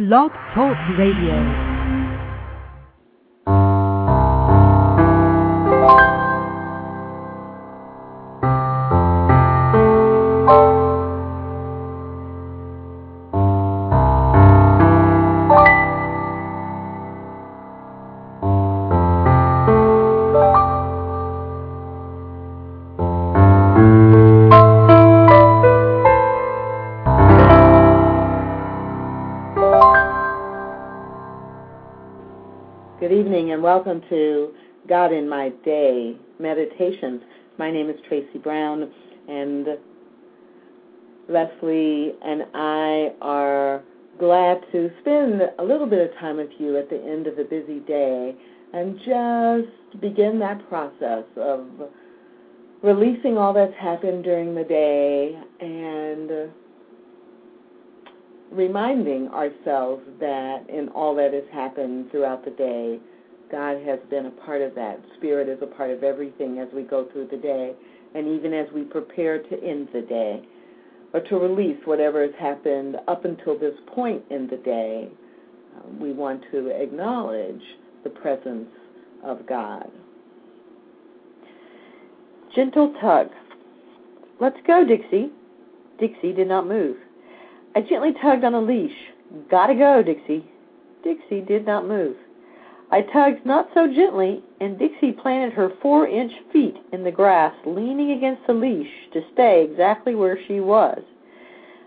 Blog Talk Radio. Welcome to God in My Day Meditations. My name is Tracy Brown and Leslie and I are glad to spend a little bit of time with you at the end of a busy day and just begin that process of releasing all that's happened during the day and reminding ourselves that in all that has happened throughout the day, God has been a part of that. Spirit is a part of everything as we go through the day, and even as we prepare to end the day, or to release whatever has happened up until this point in the day. um, we want to acknowledge the presence of God. Gentle tug. Let's go, Dixie. Dixie did not move. I gently tugged on the leash. Gotta go, Dixie. Dixie did not move. I tugged not so gently, and Dixie planted her four inch feet in the grass, leaning against the leash to stay exactly where she was.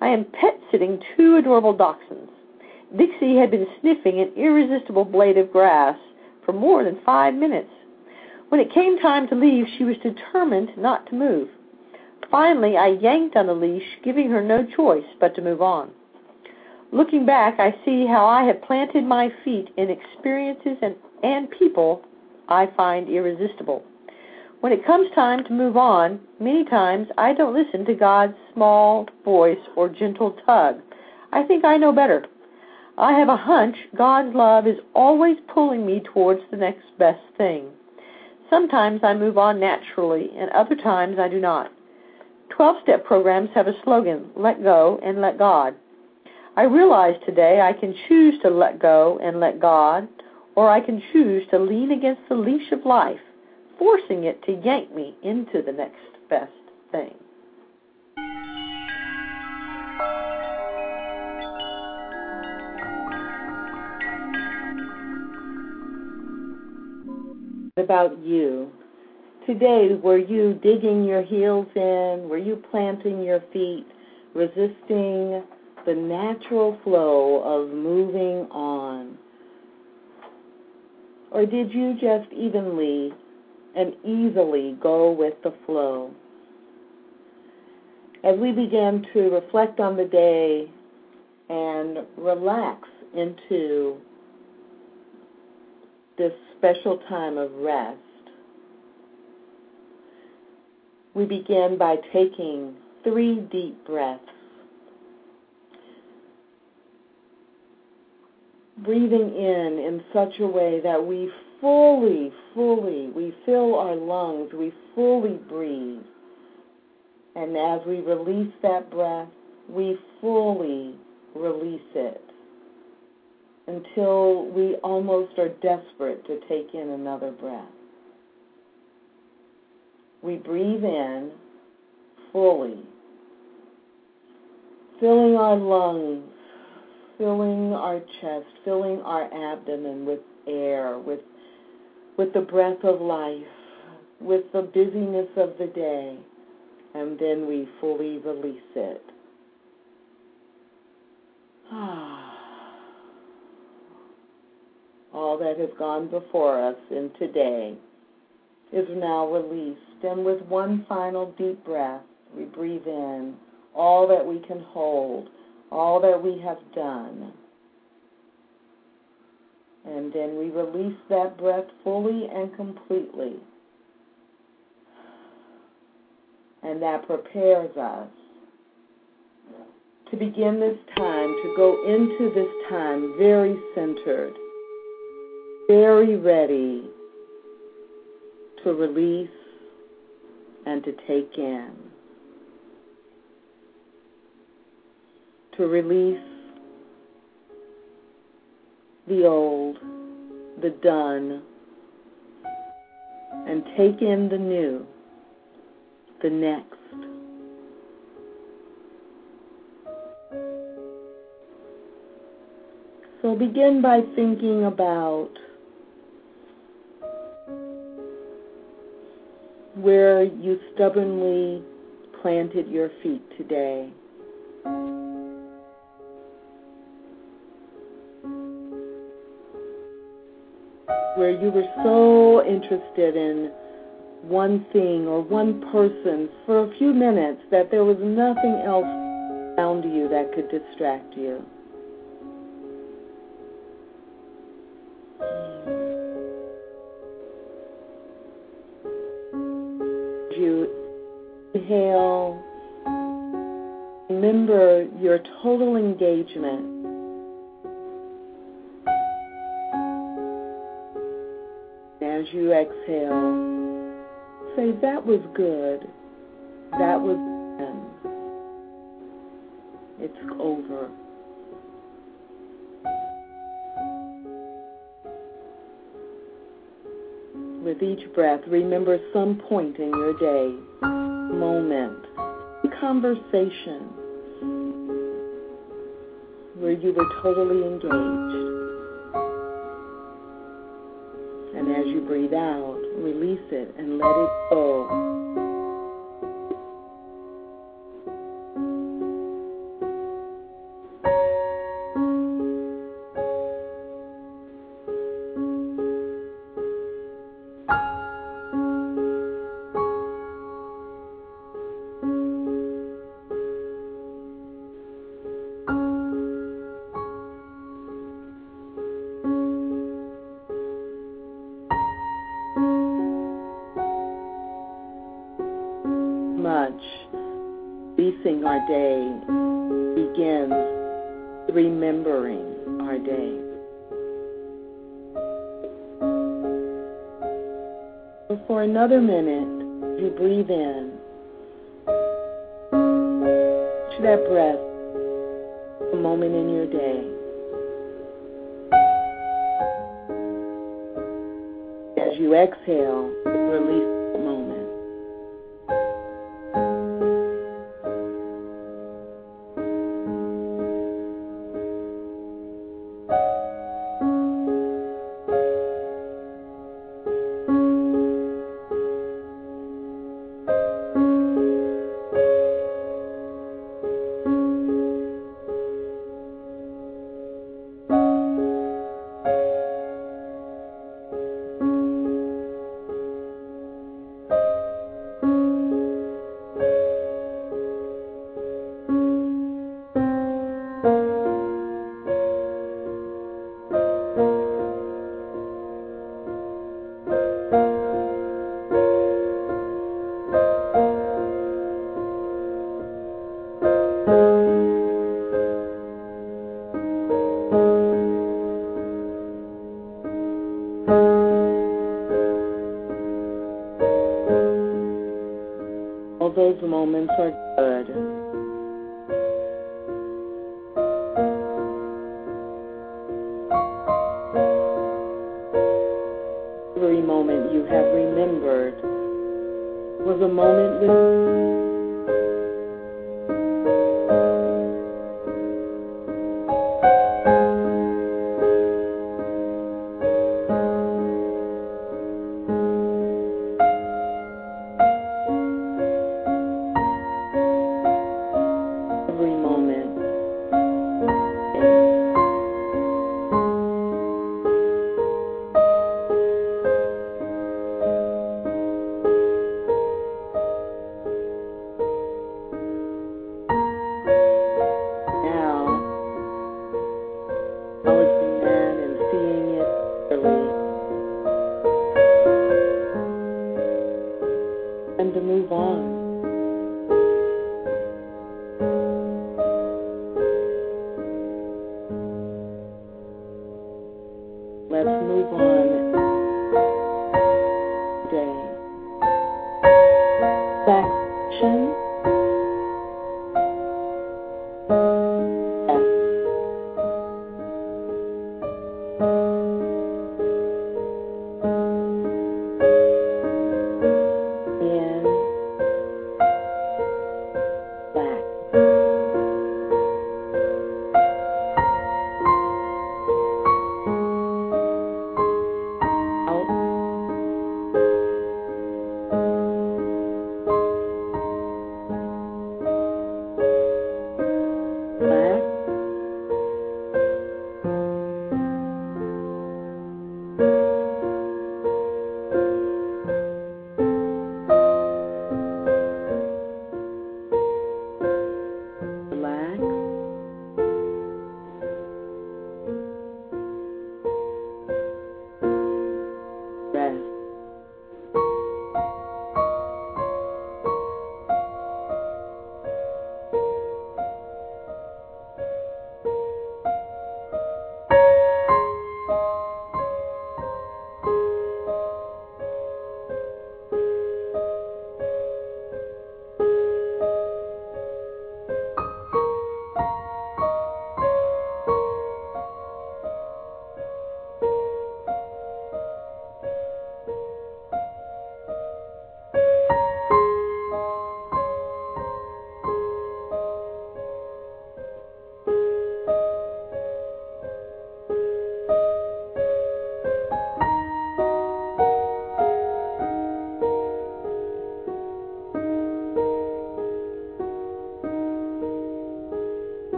I am pet sitting two adorable dachshunds. Dixie had been sniffing an irresistible blade of grass for more than five minutes. When it came time to leave, she was determined not to move. Finally, I yanked on the leash, giving her no choice but to move on. Looking back, I see how I have planted my feet in experiences and, and people I find irresistible. When it comes time to move on, many times I don't listen to God's small voice or gentle tug. I think I know better. I have a hunch God's love is always pulling me towards the next best thing. Sometimes I move on naturally, and other times I do not. 12 step programs have a slogan let go and let God. I realize today I can choose to let go and let God, or I can choose to lean against the leash of life, forcing it to yank me into the next best thing. About you. Today, were you digging your heels in? Were you planting your feet, resisting the natural flow of moving on? Or did you just evenly and easily go with the flow? As we begin to reflect on the day and relax into this special time of rest, we begin by taking three deep breaths. Breathing in in such a way that we fully, fully, we fill our lungs, we fully breathe. And as we release that breath, we fully release it until we almost are desperate to take in another breath. We breathe in fully, filling our lungs, filling our chest, filling our abdomen with air, with, with the breath of life, with the busyness of the day, and then we fully release it. Ah. All that has gone before us in today is now released. And with one final deep breath, we breathe in all that we can hold, all that we have done. And then we release that breath fully and completely. And that prepares us to begin this time, to go into this time very centered, very ready to release and to take in. To release the old, the done, and take in the new, the next. So begin by thinking about where you stubbornly planted your feet today. Where you were so interested in one thing or one person for a few minutes that there was nothing else around you that could distract you. You inhale, remember your total engagement you exhale, say, That was good. That was done. It's over. With each breath, remember some point in your day, moment, conversation where you were totally engaged. Release it and let it go. Day begins remembering our day. So for another minute, you breathe in to that breath, a moment in your day. As you exhale, moment you have remembered was a moment with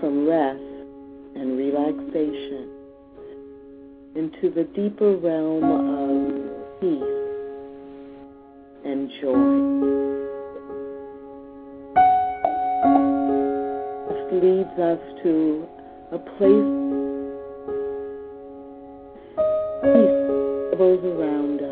from rest and relaxation into the deeper realm of peace and joy. This leads us to a place peace those around us.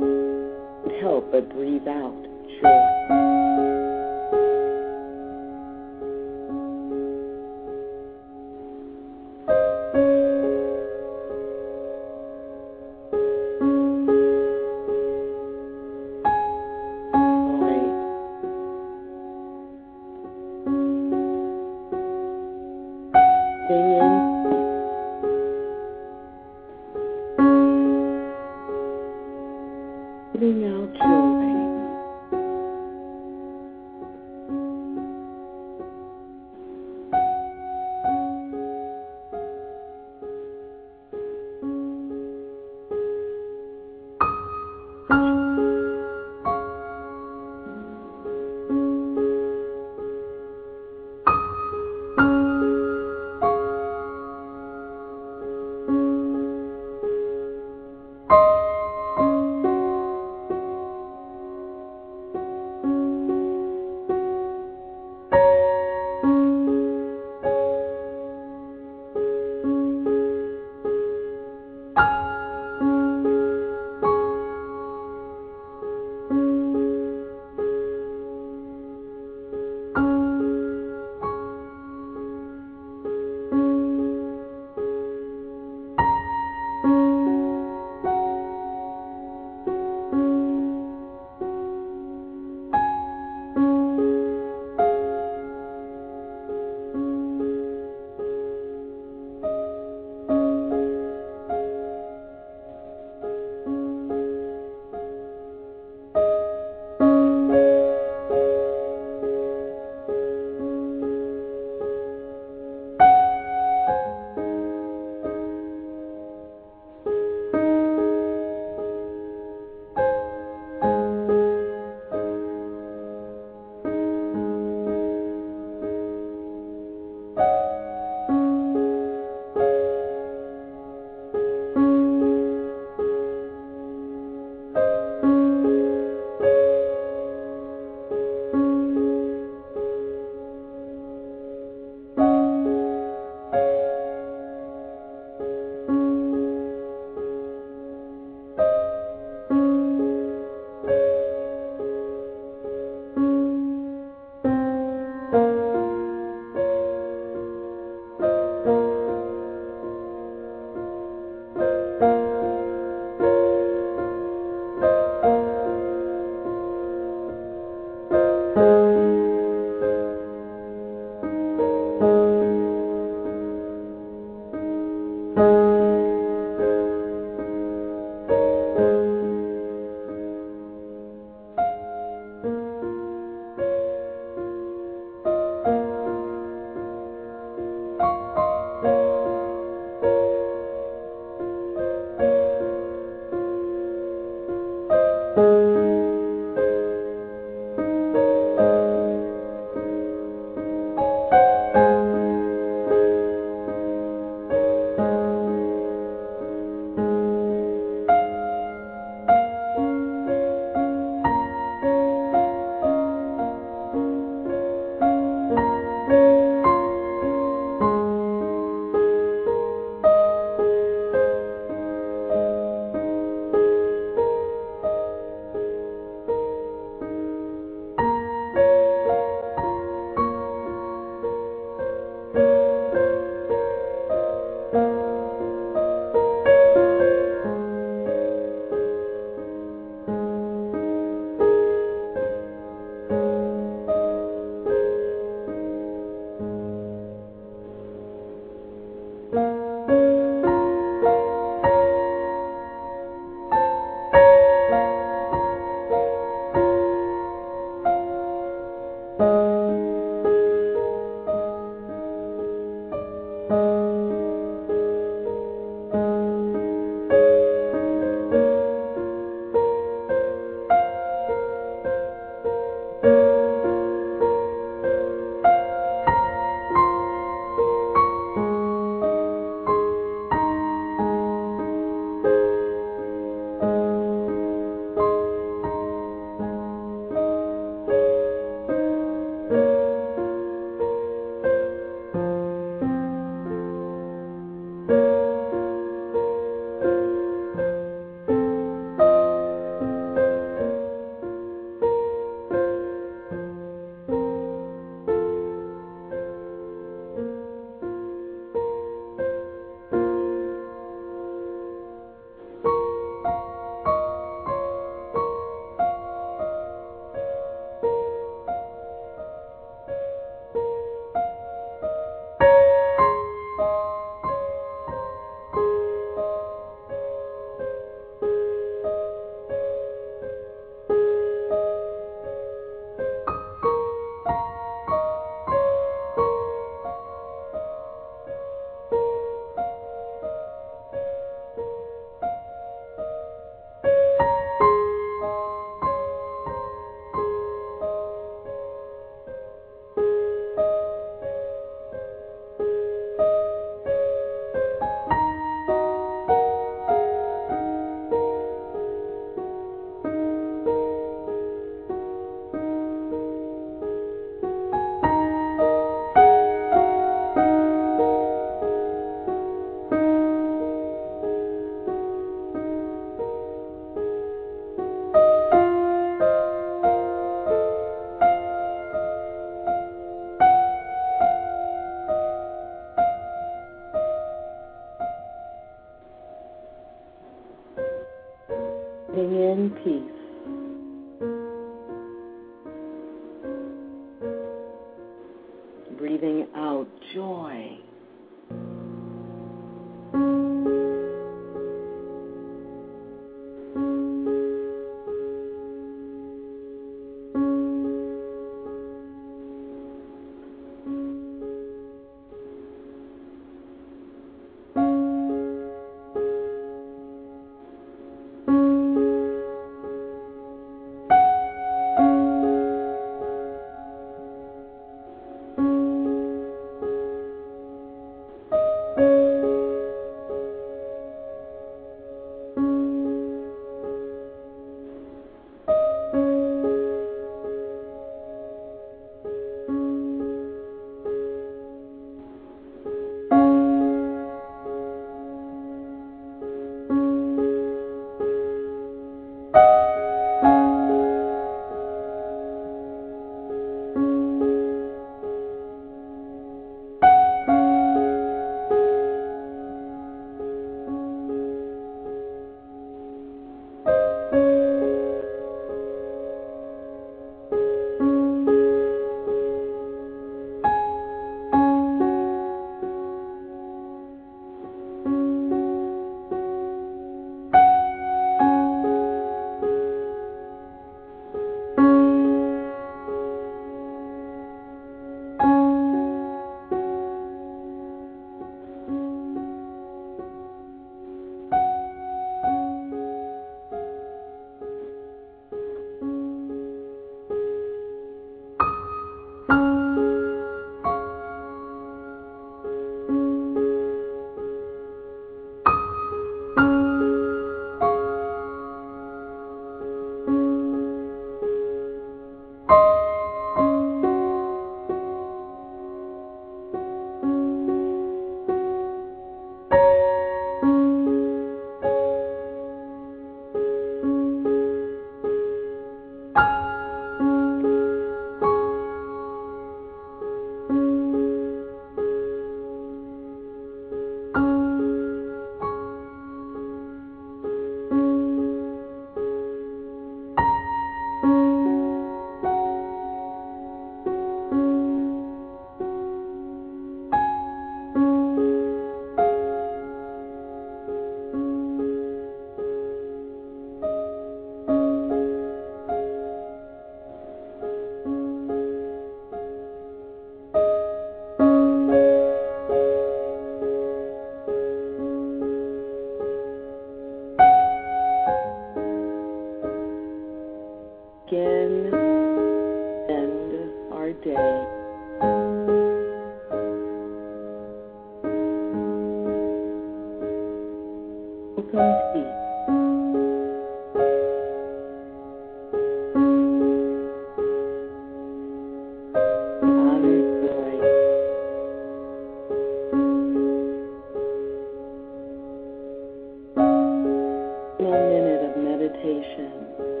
Meditation.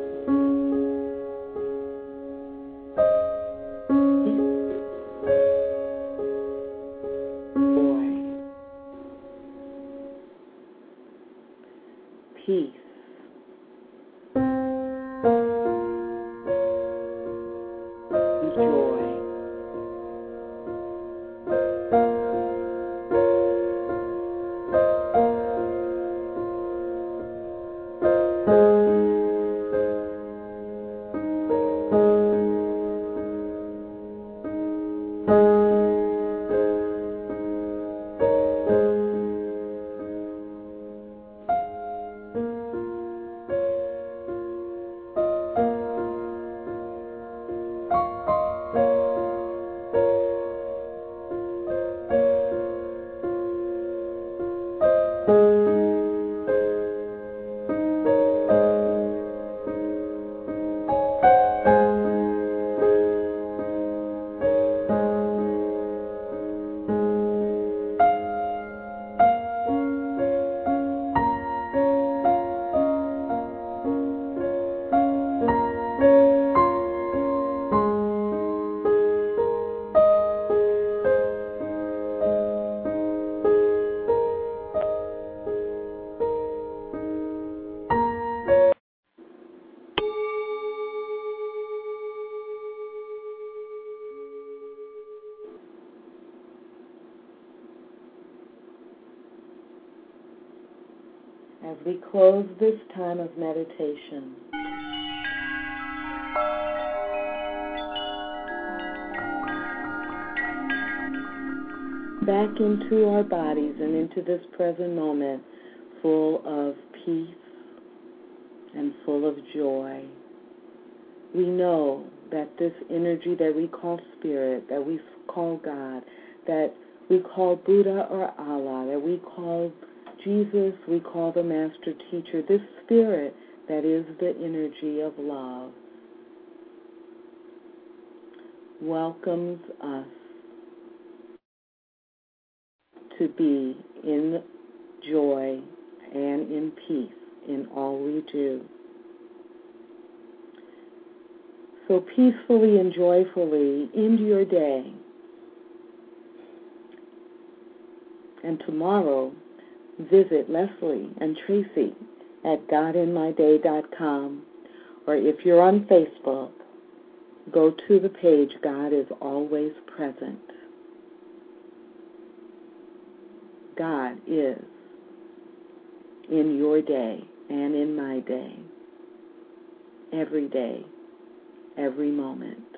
This time of meditation, back into our bodies and into this present moment full of peace and full of joy. We know that this energy that we call spirit, that we call God, that we call Buddha or Allah, that we call Jesus, we call the Master Teacher, this spirit that is the energy of love, welcomes us to be in joy and in peace in all we do. So peacefully and joyfully end your day. And tomorrow, visit Leslie and Tracy at godinmyday.com or if you're on Facebook, go to the page God is Always Present. God is in your day and in my day, every day, every moment.